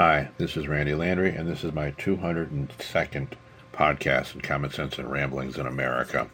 Hi, this is Randy Landry, and this is my 202nd podcast in Common Sense and Ramblings in America.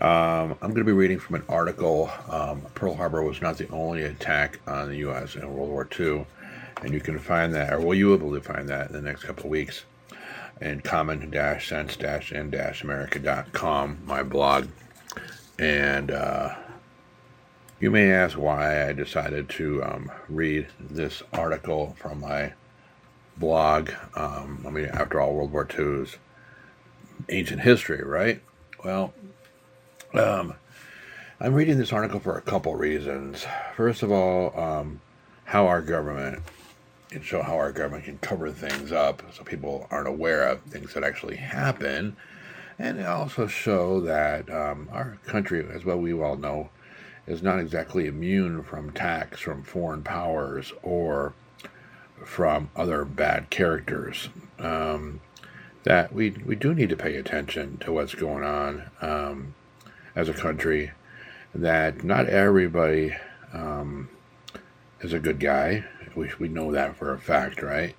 Um, I'm going to be reading from an article. Um, Pearl Harbor was not the only attack on the U.S. in World War II, and you can find that, or will you be able to find that in the next couple of weeks in common-sense-and-america.com, my blog. And uh, you may ask why I decided to um, read this article from my blog. Um, I mean, after all, World War II is ancient history, right? Well, um, I'm reading this article for a couple reasons. First of all, um, how our government can show how our government can cover things up so people aren't aware of things that actually happen. And also show that um, our country, as well we all know, is not exactly immune from attacks from foreign powers or from other bad characters. Um, that we we do need to pay attention to what's going on um, as a country. That not everybody um, is a good guy. We we know that for a fact, right?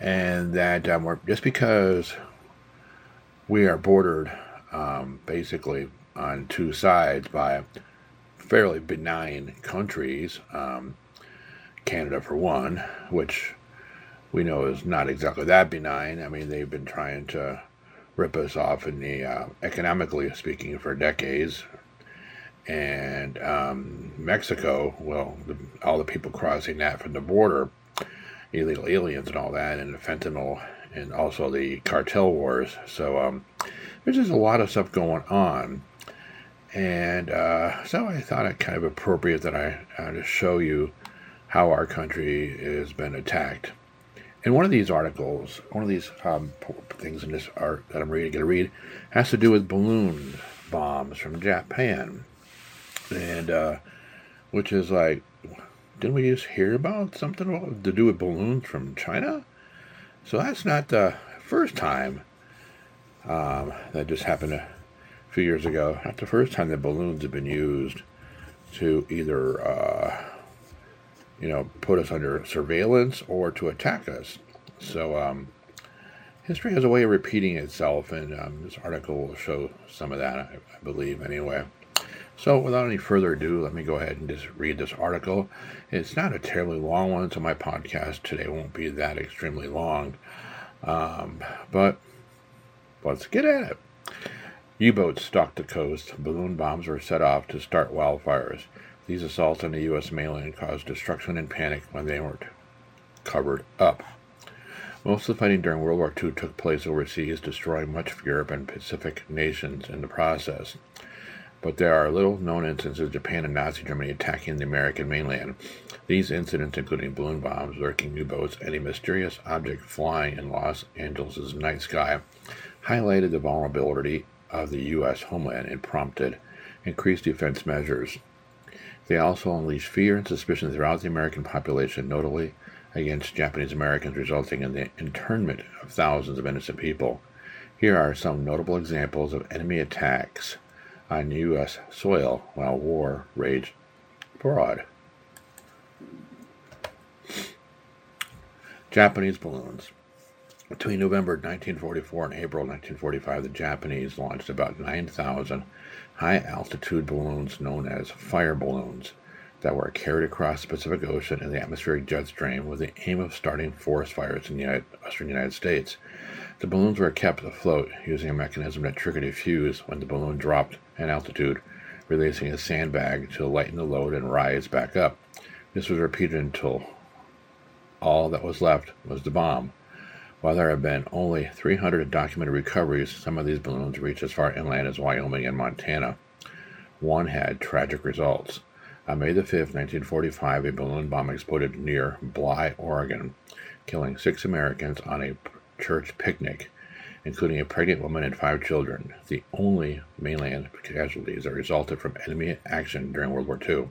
And that um, we're just because we are bordered um, basically on two sides by fairly benign countries. Um, Canada, for one, which we know is not exactly that benign. I mean, they've been trying to rip us off in the uh, economically speaking for decades. And um, Mexico, well, the, all the people crossing that from the border, illegal aliens and all that, and the fentanyl, and also the cartel wars. So um, there's just a lot of stuff going on. And uh, so I thought it kind of appropriate that I uh, to show you how our country has been attacked. And one of these articles, one of these um, things in this art that I'm reading, going to read, has to do with balloon bombs from Japan, and uh, which is like, didn't we just hear about something to do with balloons from China? So that's not the first time um, that just happened to few years ago. Not the first time that balloons have been used to either, uh, you know, put us under surveillance or to attack us. So, um, history has a way of repeating itself, and um, this article will show some of that, I, I believe, anyway. So, without any further ado, let me go ahead and just read this article. It's not a terribly long one, so my podcast today won't be that extremely long. Um, but let's get at it. U-boats stalked the coast. Balloon bombs were set off to start wildfires. These assaults on the U.S. mainland caused destruction and panic when they weren't covered up. Most of the fighting during World War II took place overseas, destroying much of Europe and Pacific nations in the process. But there are little known instances of Japan and Nazi Germany attacking the American mainland. These incidents, including balloon bombs, lurking U boats, and a mysterious object flying in Los Angeles' night sky, highlighted the vulnerability of the U.S. homeland and prompted increased defense measures. They also unleashed fear and suspicion throughout the American population, notably against Japanese Americans, resulting in the internment of thousands of innocent people. Here are some notable examples of enemy attacks on U.S. soil while war raged abroad. Japanese balloons. Between November 1944 and April 1945, the Japanese launched about 9,000 high altitude balloons known as fire balloons that were carried across the Pacific Ocean in the atmospheric jet stream with the aim of starting forest fires in the United, western United States. The balloons were kept afloat using a mechanism that triggered a fuse when the balloon dropped in altitude, releasing a sandbag to lighten the load and rise back up. This was repeated until all that was left was the bomb. While there have been only 300 documented recoveries, some of these balloons reached as far inland as Wyoming and Montana. One had tragic results. On May 5, 1945, a balloon bomb exploded near Bly, Oregon, killing six Americans on a church picnic, including a pregnant woman and five children, the only mainland casualties that resulted from enemy action during World War II.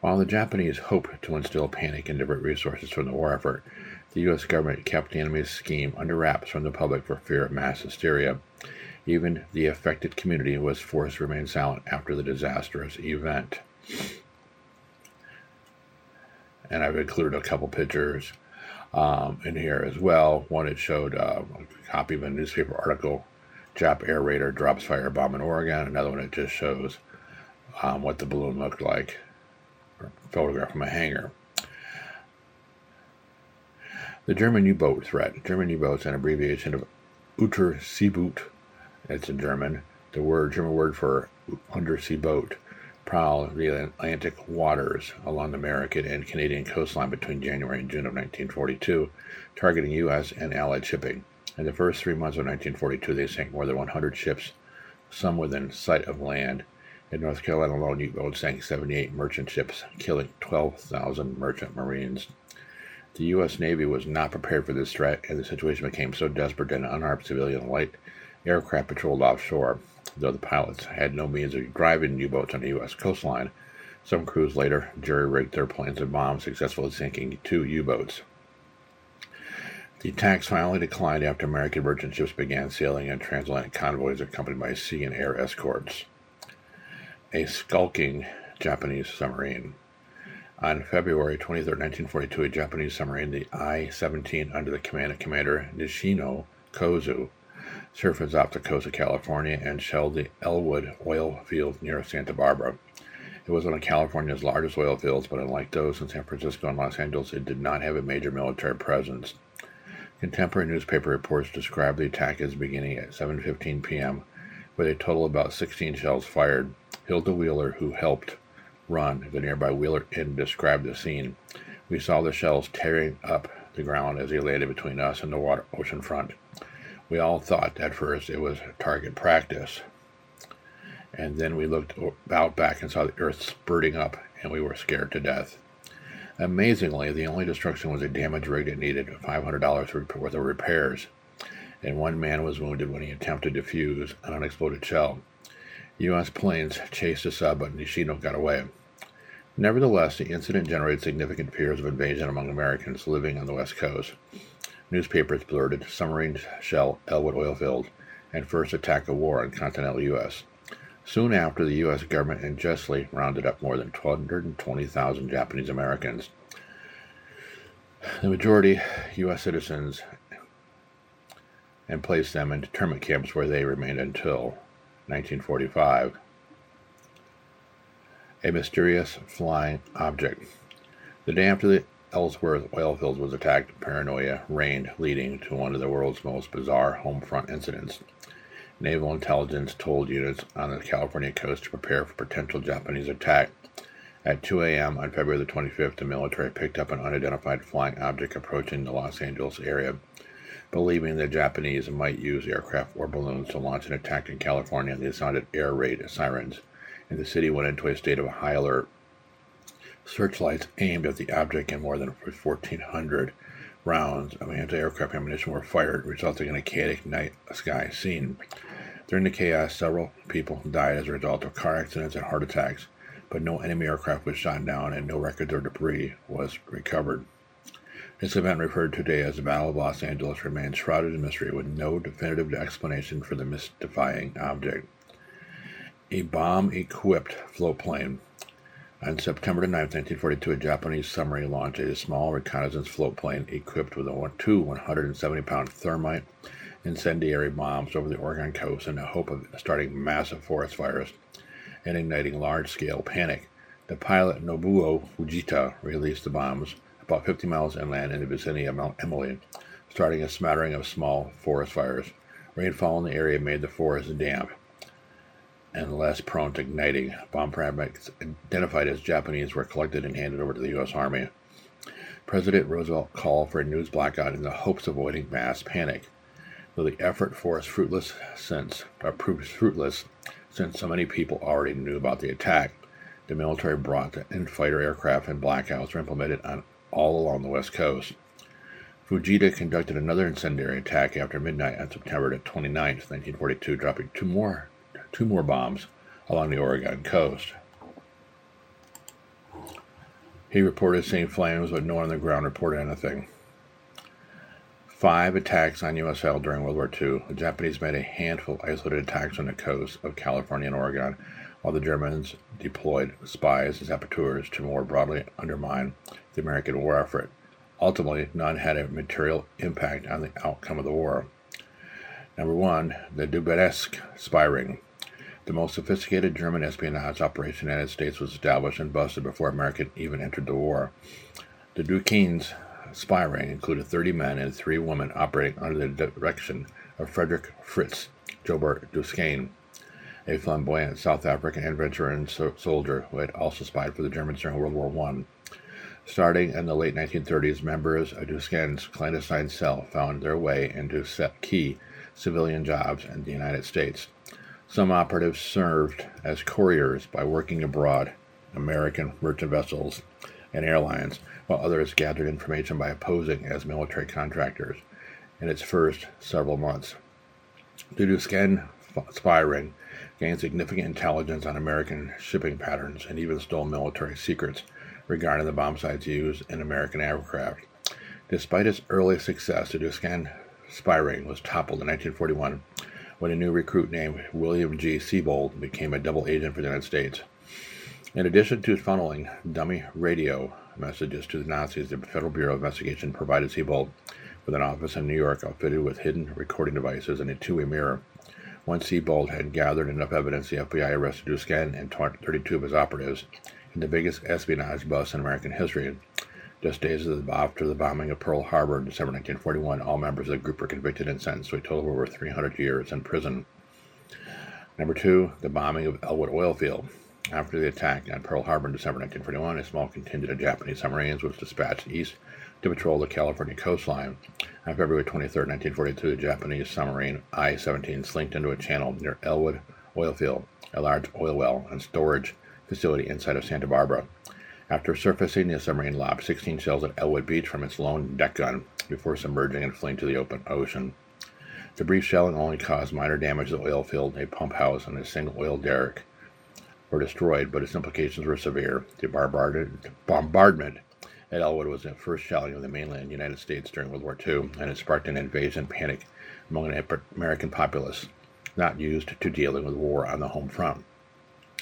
While the Japanese hoped to instill panic and divert resources from the war effort, the U.S. government kept the enemy's scheme under wraps from the public for fear of mass hysteria. Even the affected community was forced to remain silent after the disastrous event. And I've included a couple pictures. um, in here as well. One it showed uh, a copy of a newspaper article, Jap air raider drops firebomb in Oregon. Another one it just shows um, what the balloon looked like, a photograph from a hangar. The German U-boat threat. German U-boats, an abbreviation of Unterseeboot. It's in German. The word German word for undersea boat prowl the Atlantic waters along the American and Canadian coastline between January and June of 1942, targeting U.S. and Allied shipping. In the first three months of 1942, they sank more than 100 ships, some within sight of land. In North Carolina alone, U-boats sank 78 merchant ships, killing 12,000 merchant marines. The U.S. Navy was not prepared for this threat, and the situation became so desperate that an unarmed civilian light aircraft patrolled offshore. Though the pilots had no means of driving U boats on the U.S. coastline, some crews later jury rigged their planes and bombs, successfully sinking two U boats. The attacks finally declined after American merchant ships began sailing in transatlantic convoys accompanied by sea and air escorts. A skulking Japanese submarine. On February 23, 1942, a Japanese submarine, the I 17, under the command of Commander Nishino Kozu, surfaced off the coast of California and shelled the Ellwood oil field near Santa Barbara. It was one of California's largest oil fields, but unlike those in San Francisco and Los Angeles, it did not have a major military presence. Contemporary newspaper reports describe the attack as beginning at 7:15 p.m. with a total of about 16 shells fired. Hilda Wheeler, who helped run the nearby Wheeler Inn, described the scene. We saw the shells tearing up the ground as they landed between us and the water ocean front. We all thought at first it was target practice. And then we looked out back and saw the earth spurting up, and we were scared to death. Amazingly, the only destruction was a damaged rig that needed $500 worth of repairs, and one man was wounded when he attempted to fuse an unexploded shell. U.S. planes chased the sub, but Nishino got away. Nevertheless, the incident generated significant fears of invasion among Americans living on the West Coast. Newspapers blurted submarine shell Ellwood oil field and first attack of war on continental U.S. Soon after, the U.S. government unjustly rounded up more than 220,000 Japanese Americans. The majority U.S. citizens and placed them in internment camps where they remained until 1945. A mysterious flying object. The day after the Ellsworth oilfield was attacked, paranoia reigned, leading to one of the world's most bizarre home front incidents. Naval intelligence told units on the California coast to prepare for potential Japanese attack. At 2 a.m. on February the 25th, the military picked up an unidentified flying object approaching the Los Angeles area. Believing the Japanese might use aircraft or balloons to launch an attack in California, they sounded air raid sirens, and the city went into a state of high alert. Searchlights aimed at the object and more than 1,400 rounds of anti aircraft ammunition were fired, resulting in a chaotic night sky scene. During the chaos, several people died as a result of car accidents and heart attacks, but no enemy aircraft was shot down and no records or debris was recovered. This event, referred to today as the Battle of Los Angeles, remains shrouded in mystery with no definitive explanation for the mystifying object. A bomb equipped float plane on September 9, 1942, a Japanese submarine launched a small reconnaissance float plane equipped with two 170 pound thermite incendiary bombs over the Oregon coast in the hope of starting massive forest fires and igniting large scale panic. The pilot Nobuo Fujita released the bombs about 50 miles inland in the vicinity of Mount Emily, starting a smattering of small forest fires. Rainfall in the area made the forest damp and less prone to igniting. Bomb fragments identified as Japanese were collected and handed over to the U.S. Army. President Roosevelt called for a news blackout in the hopes of avoiding mass panic. Though the effort forced fruitless since proved fruitless since so many people already knew about the attack, the military brought in fighter aircraft and blackouts were implemented on all along the west coast. Fujita conducted another incendiary attack after midnight on September 29, 1942, dropping two more two more bombs along the Oregon coast. He reported seeing flames, but no one on the ground reported anything. Five attacks on U.S. during World War II. The Japanese made a handful of isolated attacks on the coasts of California and Oregon, while the Germans deployed spies and saboteurs to more broadly undermine the American war effort. Ultimately, none had a material impact on the outcome of the war. Number one, the Dubetsk spy ring. The most sophisticated German espionage operation in the United States was established and busted before America even entered the war. The Duquesne spy ring included 30 men and 3 women operating under the direction of Frederick Fritz Joubert Duquesne, a flamboyant South African adventurer and so- soldier who had also spied for the Germans during World War I. Starting in the late 1930s, members of Duquesne's clandestine cell found their way into key civilian jobs in the United States. Some operatives served as couriers by working abroad, American merchant vessels and airlines, while others gathered information by posing as military contractors in its first several months. Duquesne spy ring gained significant intelligence on American shipping patterns and even stole military secrets regarding the bomb sites used in American aircraft. Despite its early success, the Duquesne spy ring was toppled in 1941 when a new recruit named William G. Sebold became a double agent for the United States. In addition to funneling dummy radio messages to the Nazis, the Federal Bureau of Investigation provided Sebold with an office in New York outfitted with hidden recording devices and a two way mirror. Once Sebold had gathered enough evidence, the FBI arrested Duquesne and 32 of his operatives the biggest espionage bust in American history. Just days after the bombing of Pearl Harbor in December 1941, all members of the group were convicted and sentenced to a total of over 300 years in prison. Number two, the bombing of Ellwood oil field. After the attack on Pearl Harbor in December 1941, a small contingent of Japanese submarines was dispatched east to patrol the California coastline. On February 23, 1942, the Japanese submarine I 17 slinked into a channel near Ellwood oil field, a large oil well and storage facility inside of Santa Barbara. After surfacing, the submarine lobbed 16 shells at Ellwood Beach from its lone deck gun before submerging and fleeing to the open ocean. The brief shelling only caused minor damage to the oil field, a pump house, and a single oil derrick were destroyed, but its implications were severe. The bombardment at Ellwood was the first shelling of the mainland United States during World War II, and it sparked an invasion panic among the American populace, not used to dealing with war on the home front.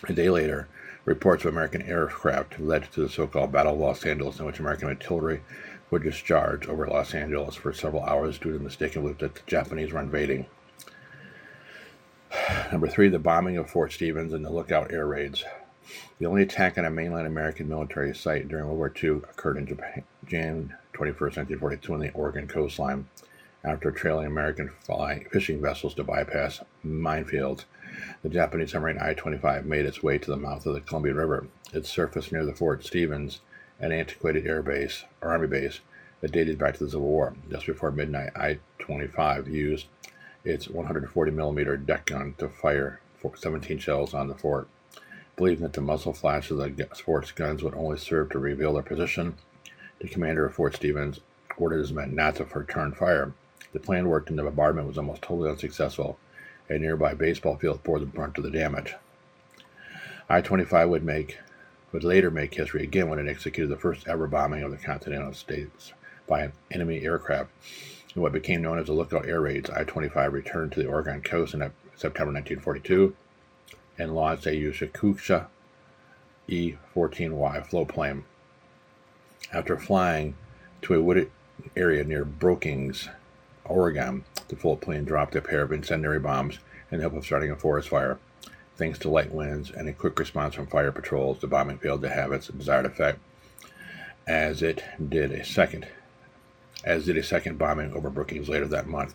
A day later, Reports of American aircraft led to the so-called Battle of Los Angeles, in which American artillery would discharged over Los Angeles for several hours due to the mistaken belief that the Japanese were invading. Number three, the bombing of Fort Stevens and the Lookout air raids. The only attack on a mainland American military site during World War II occurred in Japan, Jan 21, 1942, on the Oregon coastline after trailing American flying, fishing vessels to bypass minefields the Japanese submarine I 25 made its way to the mouth of the Columbia River. It surfaced near the Fort Stevens, an antiquated air base, or army base, that dated back to the Civil War. Just before midnight, I 25 used its 140 millimeter deck gun to fire 17 shells on the fort. Believing that the muzzle flash of the fort's guns would only serve to reveal their position, the commander of Fort Stevens ordered his men not to return fire. The plan worked and the bombardment was almost totally unsuccessful a nearby baseball field bore the brunt of the damage. I-25 would make would later make history again when it executed the first ever bombing of the continental states by an enemy aircraft. In what became known as the Lookout Air Raids, I-25 returned to the Oregon coast in September 1942 and launched a Yushikusha E-14Y floatplane. After flying to a wooded area near Brookings, Oregon, the floatplane dropped a pair of incendiary bombs in the hope of starting a forest fire. Thanks to light winds and a quick response from fire patrols, the bombing failed to have its desired effect, as it did a second, as did a second bombing over Brookings later that month.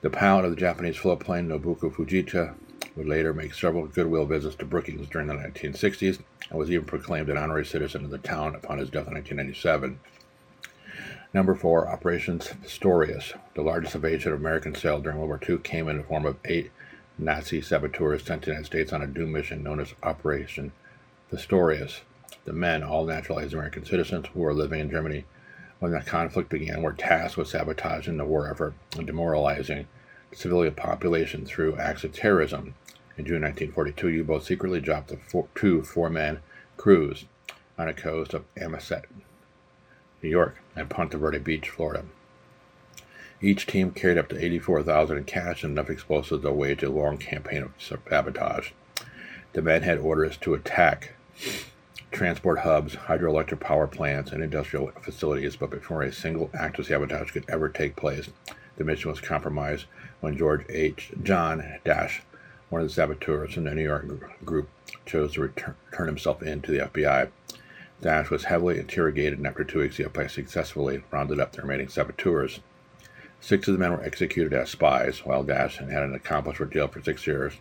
The pilot of the Japanese floatplane Nobuo Fujita would later make several goodwill visits to Brookings during the 1960s and was even proclaimed an honorary citizen of the town upon his death in 1997. Number four, Operations Pastorius. The largest invasion of American sail during World War II came in the form of eight Nazi saboteurs sent to the United States on a doomed mission known as Operation Pastorius. The men, all naturalized American citizens who were living in Germany when the conflict began, were tasked with sabotaging the war effort and demoralizing the civilian population through acts of terrorism. In June 1942, U-boats secretly dropped the four, two four-man crews on the coast of Amistad, New York, and Ponte Verde Beach, Florida. Each team carried up to 84,000 in cash and enough explosives to wage a long campaign of sabotage. The men had orders to attack transport hubs, hydroelectric power plants, and industrial facilities, but before a single act of sabotage could ever take place, the mission was compromised when George H. John Dasch, one of the saboteurs in the New York group, chose to return, turn himself in to the FBI. Dasch was heavily interrogated, and after two weeks, the FBI successfully rounded up the remaining saboteurs. Six of the men were executed as spies, while Dasch and had an accomplice were jailed for six years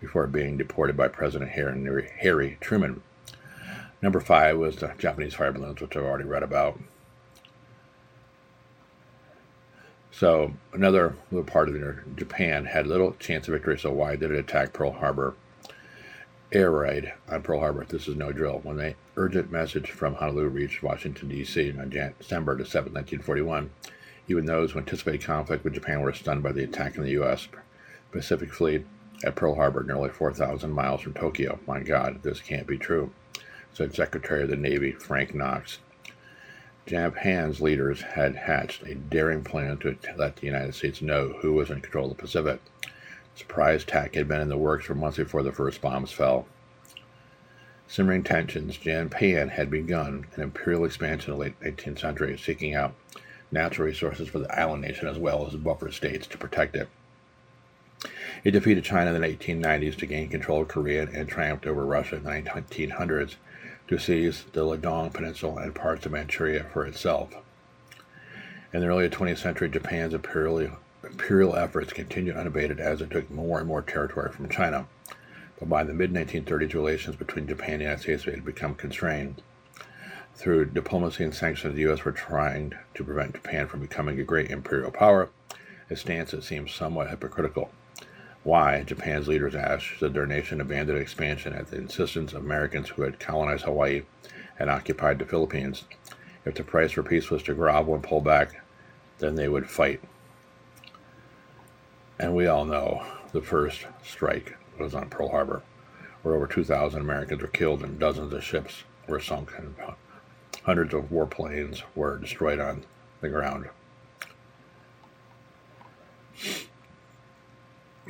before being deported by President Harry Truman. Number five was the Japanese fire balloons, which I've already read about. So another little part of Japan had little chance of victory. So why did it attack Pearl Harbor? Air raid on Pearl Harbor. This is no drill. When the urgent message from Honolulu reached Washington D.C. on December 7, 1941, even those who anticipated conflict with Japan were stunned by the attack on the U.S. Pacific Fleet at Pearl Harbor, nearly 4,000 miles from Tokyo. My God, this can't be true, said Secretary of the Navy Frank Knox. Japan's leaders had hatched a daring plan to let the United States know who was in control of the Pacific. Surprise attack had been in the works for months before the first bombs fell. Simmering tensions, Japan had begun an imperial expansion in the late 18th century, seeking out natural resources for the island nation as well as buffer states to protect it. It defeated China in the 1890s to gain control of Korea and triumphed over Russia in the 1900s to seize the Liaodong Peninsula and parts of Manchuria for itself. In the early 20th century, Japan's imperial, imperial efforts continued unabated as it took more and more territory from China. But by the mid 1930s, relations between Japan and the United States had become constrained. Through diplomacy and sanctions, the U.S. were trying to prevent Japan from becoming a great imperial power, a stance that seems somewhat hypocritical. Why, Japan's leaders asked, should their nation abandon expansion at the insistence of Americans who had colonized Hawaii and occupied the Philippines? If the price for peace was to grovel and pull back, then they would fight. And we all know the first strike was on Pearl Harbor, where over 2,000 Americans were killed and dozens of ships were sunk and hundreds of warplanes were destroyed on the ground.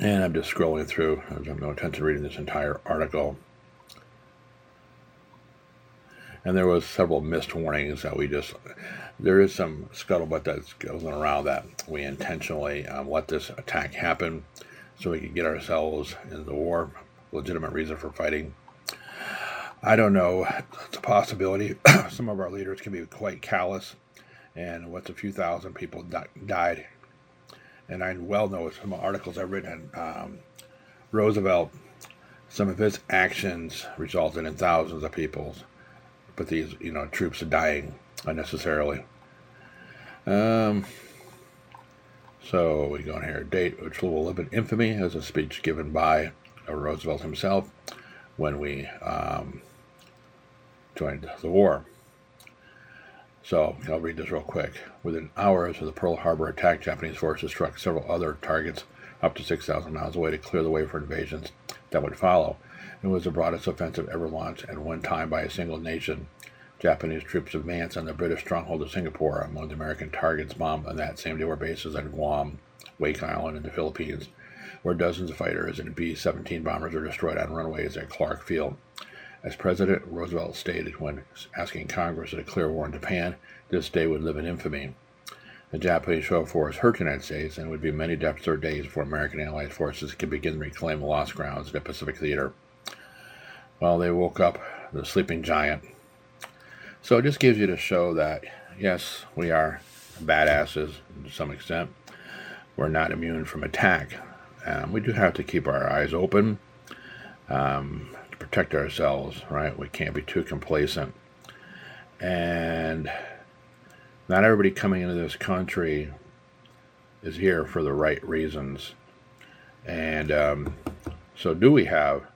And I'm just scrolling through. I have no intention of reading this entire article. And there was several missed warnings that we just. There is some scuttlebutt that's going around that we intentionally um, let this attack happen so we could get ourselves in the war. Legitimate reason for fighting. I don't know. It's a possibility. some of our leaders can be quite callous. And what's a few thousand people died and I well know some articles I've written um, Roosevelt, some of his actions resulted in thousands of people, but these, you know, troops are dying unnecessarily. Um, so we go on here. Date which will live in infamy as a speech given by Roosevelt himself when we um, joined the war. So I'll read this real quick. Within hours of the Pearl Harbor attack, Japanese forces struck several other targets up to 6,000 miles away to clear the way for invasions that would follow. It was the broadest offensive ever launched at one time by a single nation. Japanese troops advance on the British stronghold of Singapore. Among the American targets bombed on that same day were bases at Guam, Wake Island, and the Philippines, where dozens of fighters and B 17 bombers were destroyed on runways at Clark Field. As President Roosevelt stated when asking Congress to declare war on Japan, this day would live in infamy. The Japanese show force hurt the United States, and it would be many deaths or days before American Allied forces could begin to reclaim the lost grounds in the Pacific Theater. Well, they woke up the sleeping giant. So it just gives you to show that, yes, we are badasses to some extent. We're not immune from attack. Um, we do have to keep our eyes open. Um, to protect ourselves, right? We can't be too complacent. And not everybody coming into this country is here for the right reasons. And um, so, do we have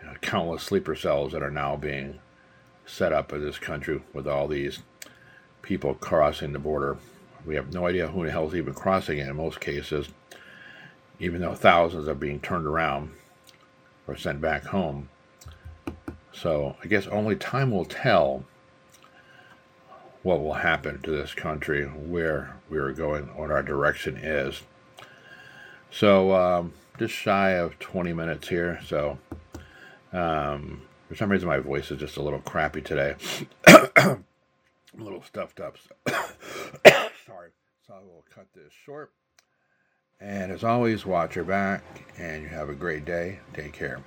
you know, countless sleeper cells that are now being set up in this country with all these people crossing the border? We have no idea who the hell is even crossing it in most cases, even though thousands are being turned around or sent back home. So I guess only time will tell what will happen to this country, where we are going, what our direction is. So um, just shy of 20 minutes here. So um, For some reason, my voice is just a little crappy today. I'm a little stuffed up. So Sorry. So I will cut this short. And as always, watch your back and you have a great day. Take care.